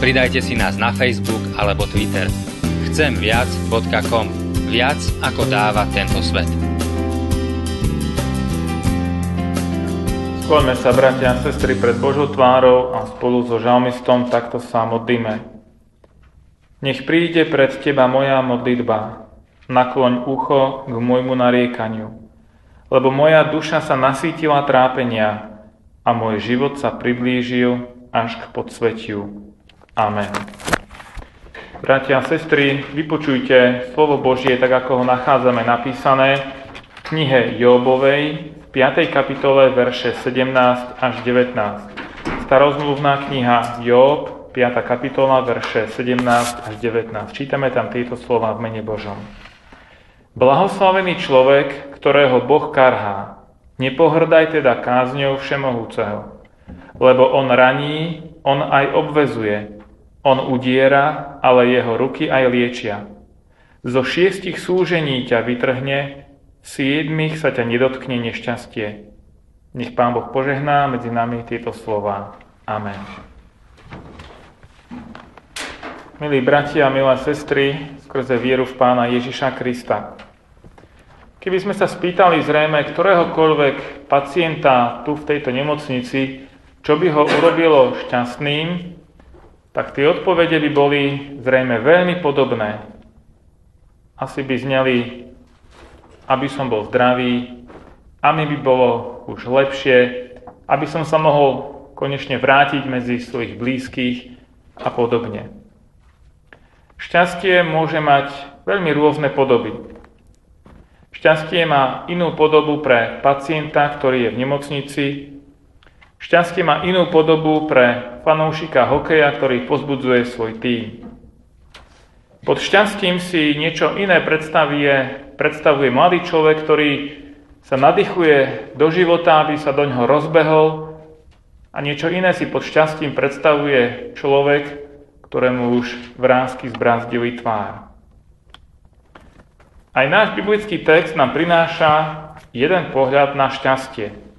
Pridajte si nás na Facebook alebo Twitter. Chcemviac.com Viac ako dáva tento svet. Skloňme sa, bratia a sestry, pred Božou tvárou a spolu so žalmistom takto sa modlíme. Nech príde pred Teba moja modlitba, nakloň ucho k môjmu nariekaniu, lebo moja duša sa nasítila trápenia a môj život sa priblížil až k podsvetiu. Amen. Bratia a sestry, vypočujte slovo Božie, tak ako ho nachádzame napísané v knihe Jobovej, 5. kapitole verše 17 až 19. Starozmluvná kniha Job, 5. kapitola, verše 17 až 19. Čítame tam tieto slova v mene Božom. Blahoslavený človek, ktorého Boh karhá, nepohrdaj teda kázňou všemohúceho, lebo on raní, on aj obvezuje, on udiera, ale jeho ruky aj liečia. Zo šiestich súžení ťa vytrhne, siedmých sa ťa nedotkne nešťastie. Nech Pán Boh požehná medzi nami tieto slova. Amen. Milí bratia milé sestry, skrze vieru v Pána Ježiša Krista. Keby sme sa spýtali zrejme ktoréhokoľvek pacienta tu v tejto nemocnici, čo by ho urobilo šťastným, tak tie odpovede by boli zrejme veľmi podobné. Asi by zneli aby som bol zdravý, aby by bolo už lepšie, aby som sa mohol konečne vrátiť medzi svojich blízkych a podobne. Šťastie môže mať veľmi rôzne podoby. Šťastie má inú podobu pre pacienta, ktorý je v nemocnici. Šťastie má inú podobu pre fanoušika hokeja, ktorý pozbudzuje svoj tým. Pod šťastím si niečo iné predstavuje, predstavuje mladý človek, ktorý sa nadýchuje do života, aby sa do ňoho rozbehol a niečo iné si pod šťastím predstavuje človek, ktorému už vrázky zbrázdili tvár. Aj náš biblický text nám prináša jeden pohľad na šťastie.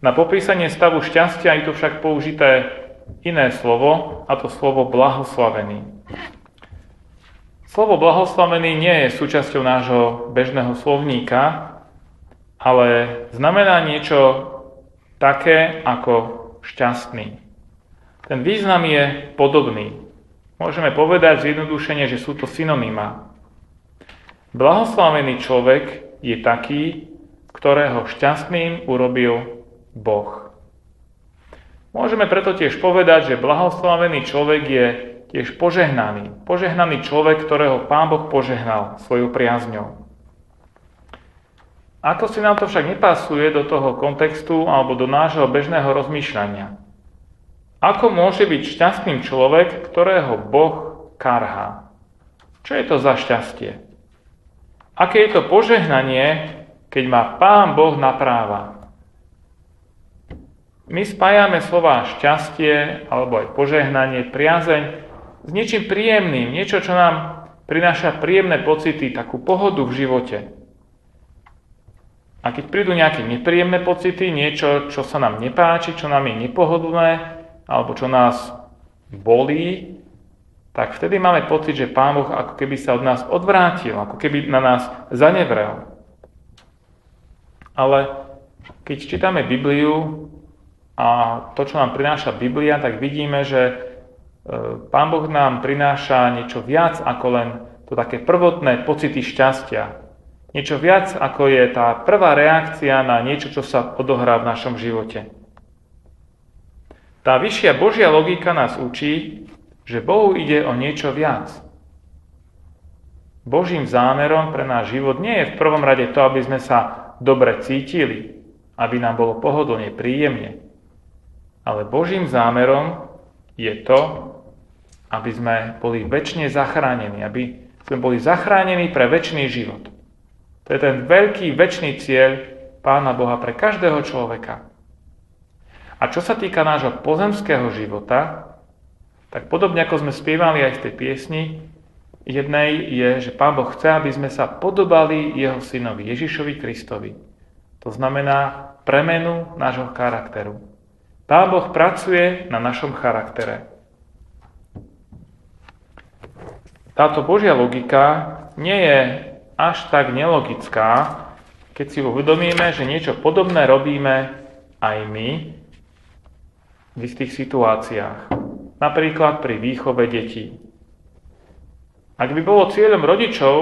Na popísanie stavu šťastia je tu však použité iné slovo, a to slovo blahoslavený. Slovo blahoslavený nie je súčasťou nášho bežného slovníka, ale znamená niečo také ako šťastný. Ten význam je podobný. Môžeme povedať zjednodušene, že sú to synonymá. Blahoslavený človek je taký, ktorého šťastným urobil Boh. Môžeme preto tiež povedať, že blahoslavený človek je tiež požehnaný. Požehnaný človek, ktorého Pán Boh požehnal svojou priazňou. Ako si nám to však nepasuje do toho kontextu alebo do nášho bežného rozmýšľania? Ako môže byť šťastným človek, ktorého Boh karhá? Čo je to za šťastie? Aké je to požehnanie, keď má Pán Boh napráva? My spájame slova šťastie alebo aj požehnanie, priazeň s niečím príjemným, niečo, čo nám prináša príjemné pocity, takú pohodu v živote. A keď prídu nejaké nepríjemné pocity, niečo, čo sa nám nepáči, čo nám je nepohodlné, alebo čo nás bolí, tak vtedy máme pocit, že Pán Boh ako keby sa od nás odvrátil, ako keby na nás zanevrel. Ale keď čítame Bibliu a to, čo nám prináša Biblia, tak vidíme, že E, Pán Boh nám prináša niečo viac ako len to také prvotné pocity šťastia. Niečo viac ako je tá prvá reakcia na niečo, čo sa odohrá v našom živote. Tá vyššia Božia logika nás učí, že Bohu ide o niečo viac. Božím zámerom pre náš život nie je v prvom rade to, aby sme sa dobre cítili, aby nám bolo pohodlne, príjemne. Ale Božím zámerom je to, aby sme boli väčšine zachránení, aby sme boli zachránení pre väčší život. To je ten veľký väčší cieľ Pána Boha pre každého človeka. A čo sa týka nášho pozemského života, tak podobne ako sme spievali aj v tej piesni, jednej je, že Pán Boh chce, aby sme sa podobali Jeho synovi Ježišovi Kristovi. To znamená premenu nášho charakteru. Pán Boh pracuje na našom charaktere. Táto Božia logika nie je až tak nelogická, keď si uvedomíme, že niečo podobné robíme aj my, v istých situáciách. Napríklad pri výchove detí. Ak by bolo cieľom rodičov,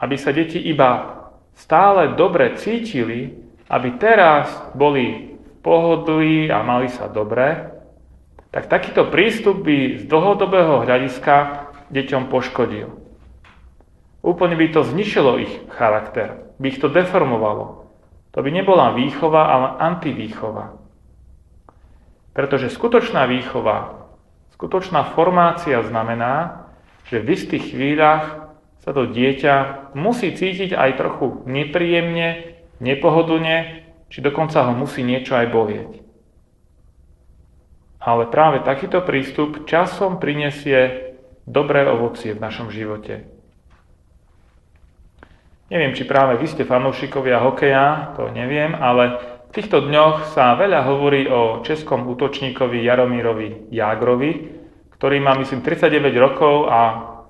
aby sa deti iba stále dobre cítili, aby teraz boli pohodlí a mali sa dobre, tak takýto prístup by z dlhodobého hľadiska deťom poškodil. Úplne by to zničilo ich charakter, by ich to deformovalo. To by nebola výchova, ale antivýchova. Pretože skutočná výchova, skutočná formácia znamená, že v istých chvíľach sa to dieťa musí cítiť aj trochu nepríjemne, nepohodlne, či dokonca ho musí niečo aj bolieť. Ale práve takýto prístup časom prinesie dobré ovocie v našom živote. Neviem, či práve vy ste fanúšikovia hokeja, to neviem, ale v týchto dňoch sa veľa hovorí o českom útočníkovi Jaromírovi Jágrovi, ktorý má, myslím, 39 rokov a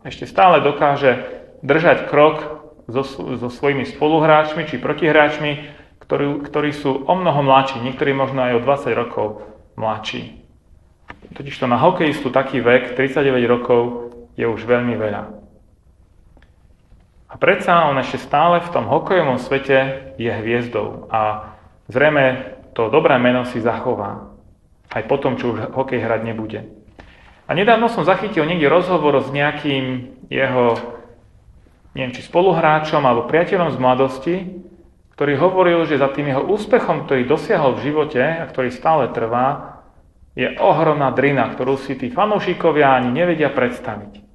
ešte stále dokáže držať krok so, so svojimi spoluhráčmi či protihráčmi, ktorí, ktorí sú o mnoho mladší, niektorí možno aj o 20 rokov mladší. Totižto na hokejistu taký vek, 39 rokov, je už veľmi veľa. A predsa on ešte stále v tom hokejovom svete je hviezdou a Zrejme to dobré meno si zachová. Aj potom, čo už hokej hrať nebude. A nedávno som zachytil niekde rozhovor s nejakým jeho, neviem, či spoluhráčom alebo priateľom z mladosti, ktorý hovoril, že za tým jeho úspechom, ktorý dosiahol v živote a ktorý stále trvá, je ohromná drina, ktorú si tí fanúšikovia ani nevedia predstaviť.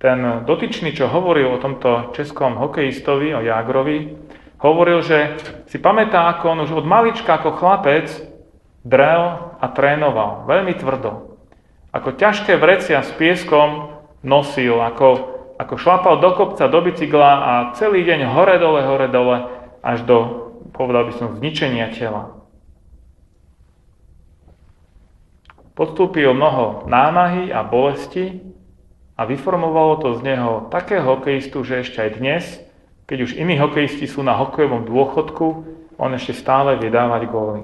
Ten dotyčný, čo hovoril o tomto českom hokejistovi, o Jágrovi, hovoril, že si pamätá, ako on už od malička ako chlapec drel a trénoval veľmi tvrdo. Ako ťažké vrecia s pieskom nosil, ako, ako šlapal do kopca, do bicykla a celý deň hore dole, hore dole, až do, povedal by som, zničenia tela. Podstúpil mnoho námahy a bolesti a vyformovalo to z neho takého hokejistu, že ešte aj dnes keď už iní hokejisti sú na hokejovom dôchodku, on ešte stále vie dávať góly.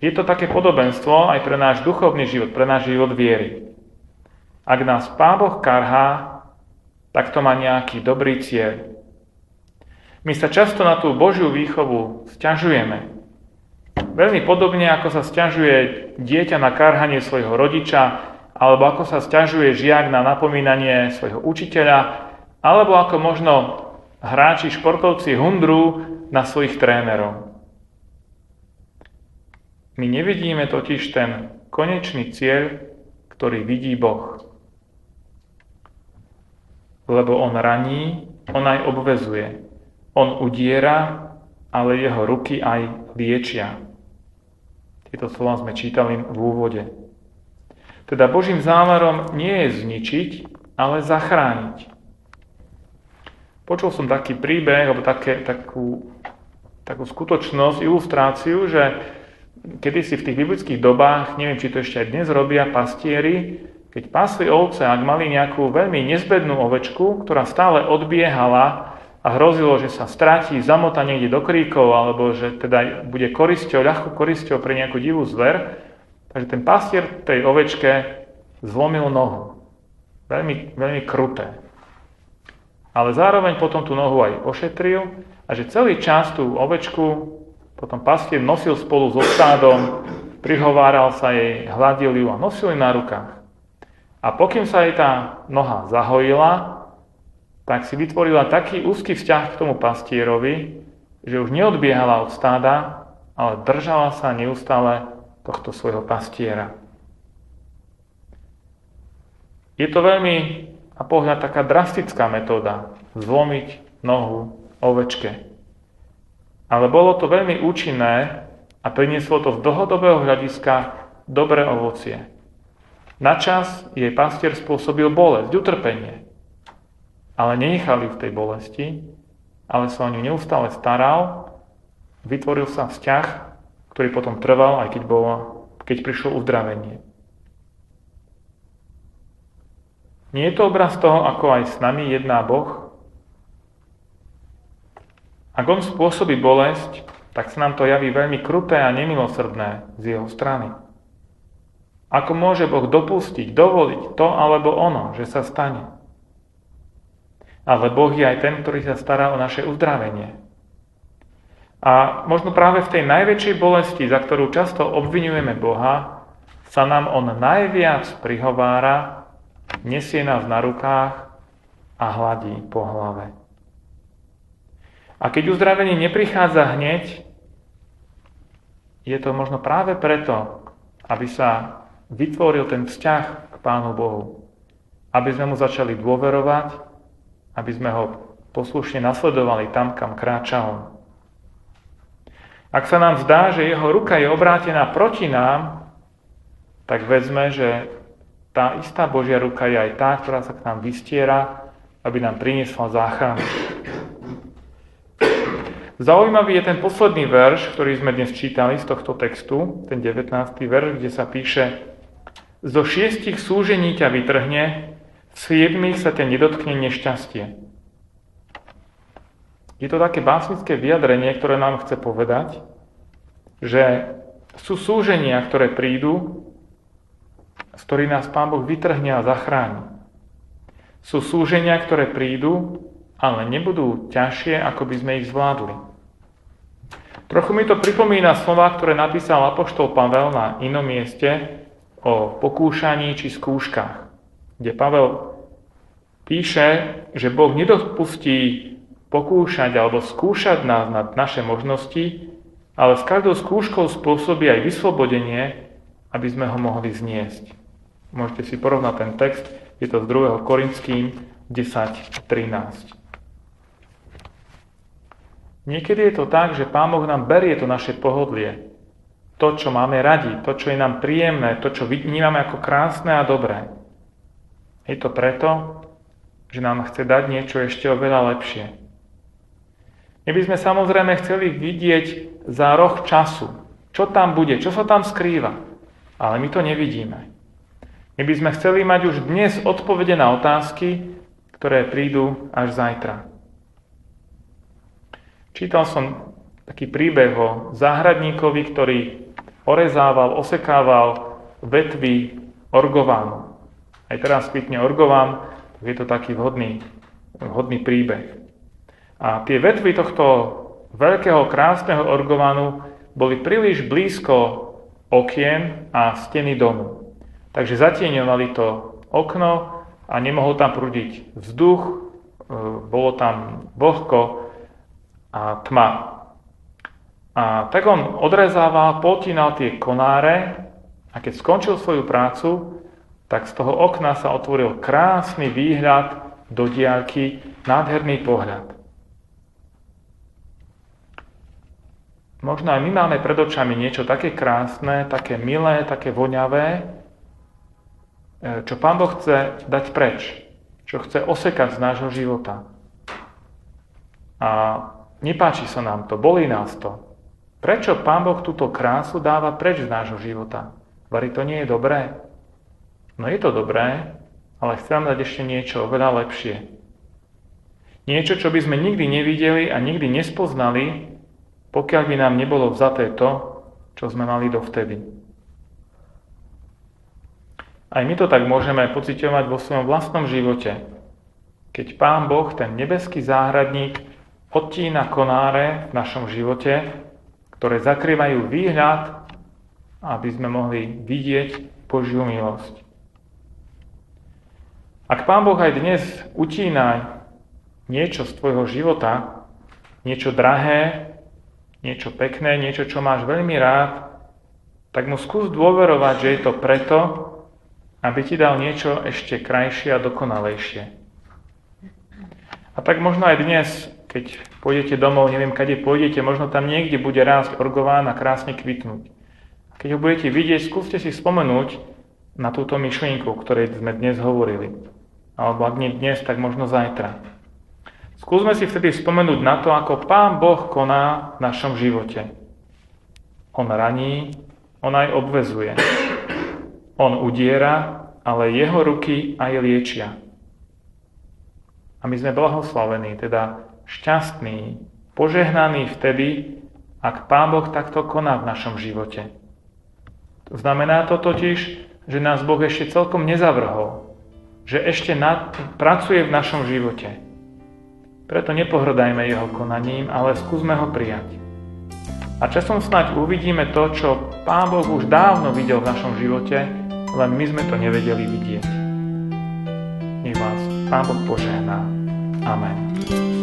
Je to také podobenstvo aj pre náš duchovný život, pre náš život viery. Ak nás Pán Boh karhá, tak to má nejaký dobrý cieľ. My sa často na tú Božiu výchovu stiažujeme. Veľmi podobne, ako sa stiažuje dieťa na karhanie svojho rodiča, alebo ako sa stiažuje žiak na napomínanie svojho učiteľa, alebo ako možno hráči, športovci hundru na svojich trénerov. My nevidíme totiž ten konečný cieľ, ktorý vidí Boh. Lebo On raní, On aj obvezuje. On udiera, ale Jeho ruky aj liečia. Tieto slova sme čítali v úvode. Teda Božím zámerom nie je zničiť, ale zachrániť. Počul som taký príbeh, alebo také, takú, takú skutočnosť, ilustráciu, že kedysi v tých biblických dobách, neviem, či to ešte aj dnes robia pastieri, keď pasli ovce, ak mali nejakú veľmi nezbednú ovečku, ktorá stále odbiehala a hrozilo, že sa stratí, zamota niekde do kríkov, alebo že teda bude korisťou, ľahko korisťou pre nejakú divú zver, takže ten pastier tej ovečke zlomil nohu. Veľmi, veľmi kruté ale zároveň potom tú nohu aj ošetril a že celý čas tú ovečku potom pastier nosil spolu so stádom, prihováral sa jej, hladil ju a nosil ju na rukách. A pokým sa jej tá noha zahojila, tak si vytvorila taký úzky vzťah k tomu pastierovi, že už neodbiehala od stáda, ale držala sa neustále tohto svojho pastiera. Je to veľmi, a pohľad, taká drastická metóda zlomiť nohu ovečke. Ale bolo to veľmi účinné a prinieslo to z dlhodobého hľadiska dobré ovocie. Na čas jej pastier spôsobil bolesť, utrpenie. Ale nenechali v tej bolesti, ale sa o ňu neustále staral, vytvoril sa vzťah, ktorý potom trval, aj keď, bolo, keď prišlo uzdravenie. Nie je to obraz toho, ako aj s nami jedná Boh? Ak On spôsobí bolesť, tak sa nám to javí veľmi kruté a nemilosrdné z Jeho strany. Ako môže Boh dopustiť, dovoliť to alebo ono, že sa stane? Ale Boh je aj ten, ktorý sa stará o naše uzdravenie. A možno práve v tej najväčšej bolesti, za ktorú často obvinujeme Boha, sa nám On najviac prihovára nesie nás na rukách a hladí po hlave. A keď uzdravenie neprichádza hneď, je to možno práve preto, aby sa vytvoril ten vzťah k Pánu Bohu. Aby sme mu začali dôverovať, aby sme ho poslušne nasledovali tam, kam kráča on. Ak sa nám zdá, že jeho ruka je obrátená proti nám, tak vezme, že tá istá Božia ruka je aj tá, ktorá sa k nám vystiera, aby nám priniesla záchranu. Zaujímavý je ten posledný verš, ktorý sme dnes čítali z tohto textu, ten 19. verš, kde sa píše Zo šiestich súžení ťa vytrhne, v siedmých sa ťa nedotkne nešťastie. Je to také básnické vyjadrenie, ktoré nám chce povedať, že sú súženia, ktoré prídu z ktorých nás Pán Boh vytrhne a zachráni. Sú súženia, ktoré prídu, ale nebudú ťažšie, ako by sme ich zvládli. Trochu mi to pripomína slova, ktoré napísal Apoštol Pavel na inom mieste o pokúšaní či skúškach, kde Pavel píše, že Boh nedopustí pokúšať alebo skúšať nás nad naše možnosti, ale s každou skúškou spôsobí aj vyslobodenie, aby sme ho mohli zniesť. Môžete si porovnať ten text, je to z 2. Korinským 10.13. Niekedy je to tak, že Pán Boh nám berie to naše pohodlie, to, čo máme radi, to, čo je nám príjemné, to, čo vnímame ako krásne a dobré. Je to preto, že nám chce dať niečo ešte oveľa lepšie. My by sme samozrejme chceli vidieť za roh času, čo tam bude, čo sa tam skrýva, ale my to nevidíme. My by sme chceli mať už dnes odpovede na otázky, ktoré prídu až zajtra. Čítal som taký príbeh o záhradníkovi, ktorý orezával, osekával vetvy orgovánu. Aj teraz kvitne orgován, tak je to taký vhodný, vhodný príbeh. A tie vetvy tohto veľkého, krásneho orgovánu boli príliš blízko okien a steny domu. Takže zatieňovali to okno a nemohol tam prúdiť vzduch, e, bolo tam vlhko a tma. A tak on odrezával, potínal tie konáre a keď skončil svoju prácu, tak z toho okna sa otvoril krásny výhľad do diaľky, nádherný pohľad. Možno aj my máme pred očami niečo také krásne, také milé, také voňavé, E, čo Pán Boh chce dať preč, čo chce osekať z nášho života. A nepáči sa nám to, bolí nás to. Prečo Pán Boh túto krásu dáva preč z nášho života? Vary to nie je dobré? No je to dobré, ale chcem dať ešte niečo oveľa lepšie. Niečo, čo by sme nikdy nevideli a nikdy nespoznali, pokiaľ by nám nebolo vzaté to, čo sme mali dovtedy. Aj my to tak môžeme pociťovať vo svojom vlastnom živote. Keď Pán Boh, ten nebeský záhradník, odtína konáre v našom živote, ktoré zakrývajú výhľad, aby sme mohli vidieť Božiu milosť. Ak Pán Boh aj dnes utína niečo z tvojho života, niečo drahé, niečo pekné, niečo, čo máš veľmi rád, tak mu skús dôverovať, že je to preto, aby ti dal niečo ešte krajšie a dokonalejšie. A tak možno aj dnes, keď pôjdete domov, neviem, kade pôjdete, možno tam niekde bude rásť orgován a krásne kvitnúť. Keď ho budete vidieť, skúste si spomenúť na túto myšlienku, o ktorej sme dnes hovorili. Alebo ak nie dnes, tak možno zajtra. Skúsme si vtedy spomenúť na to, ako Pán Boh koná v našom živote. On raní, on aj obvezuje. On udiera, ale jeho ruky aj liečia. A my sme blahoslavení, teda šťastní, požehnaní vtedy, ak Pán Boh takto koná v našom živote. Znamená to totiž, že nás Boh ešte celkom nezavrhol, že ešte nad, pracuje v našom živote. Preto nepohrdajme jeho konaním, ale skúsme ho prijať. A časom snáď uvidíme to, čo Pán Boh už dávno videl v našom živote, len my sme to nevedeli vidieť. Nech vás Pán Boh požehná. Amen.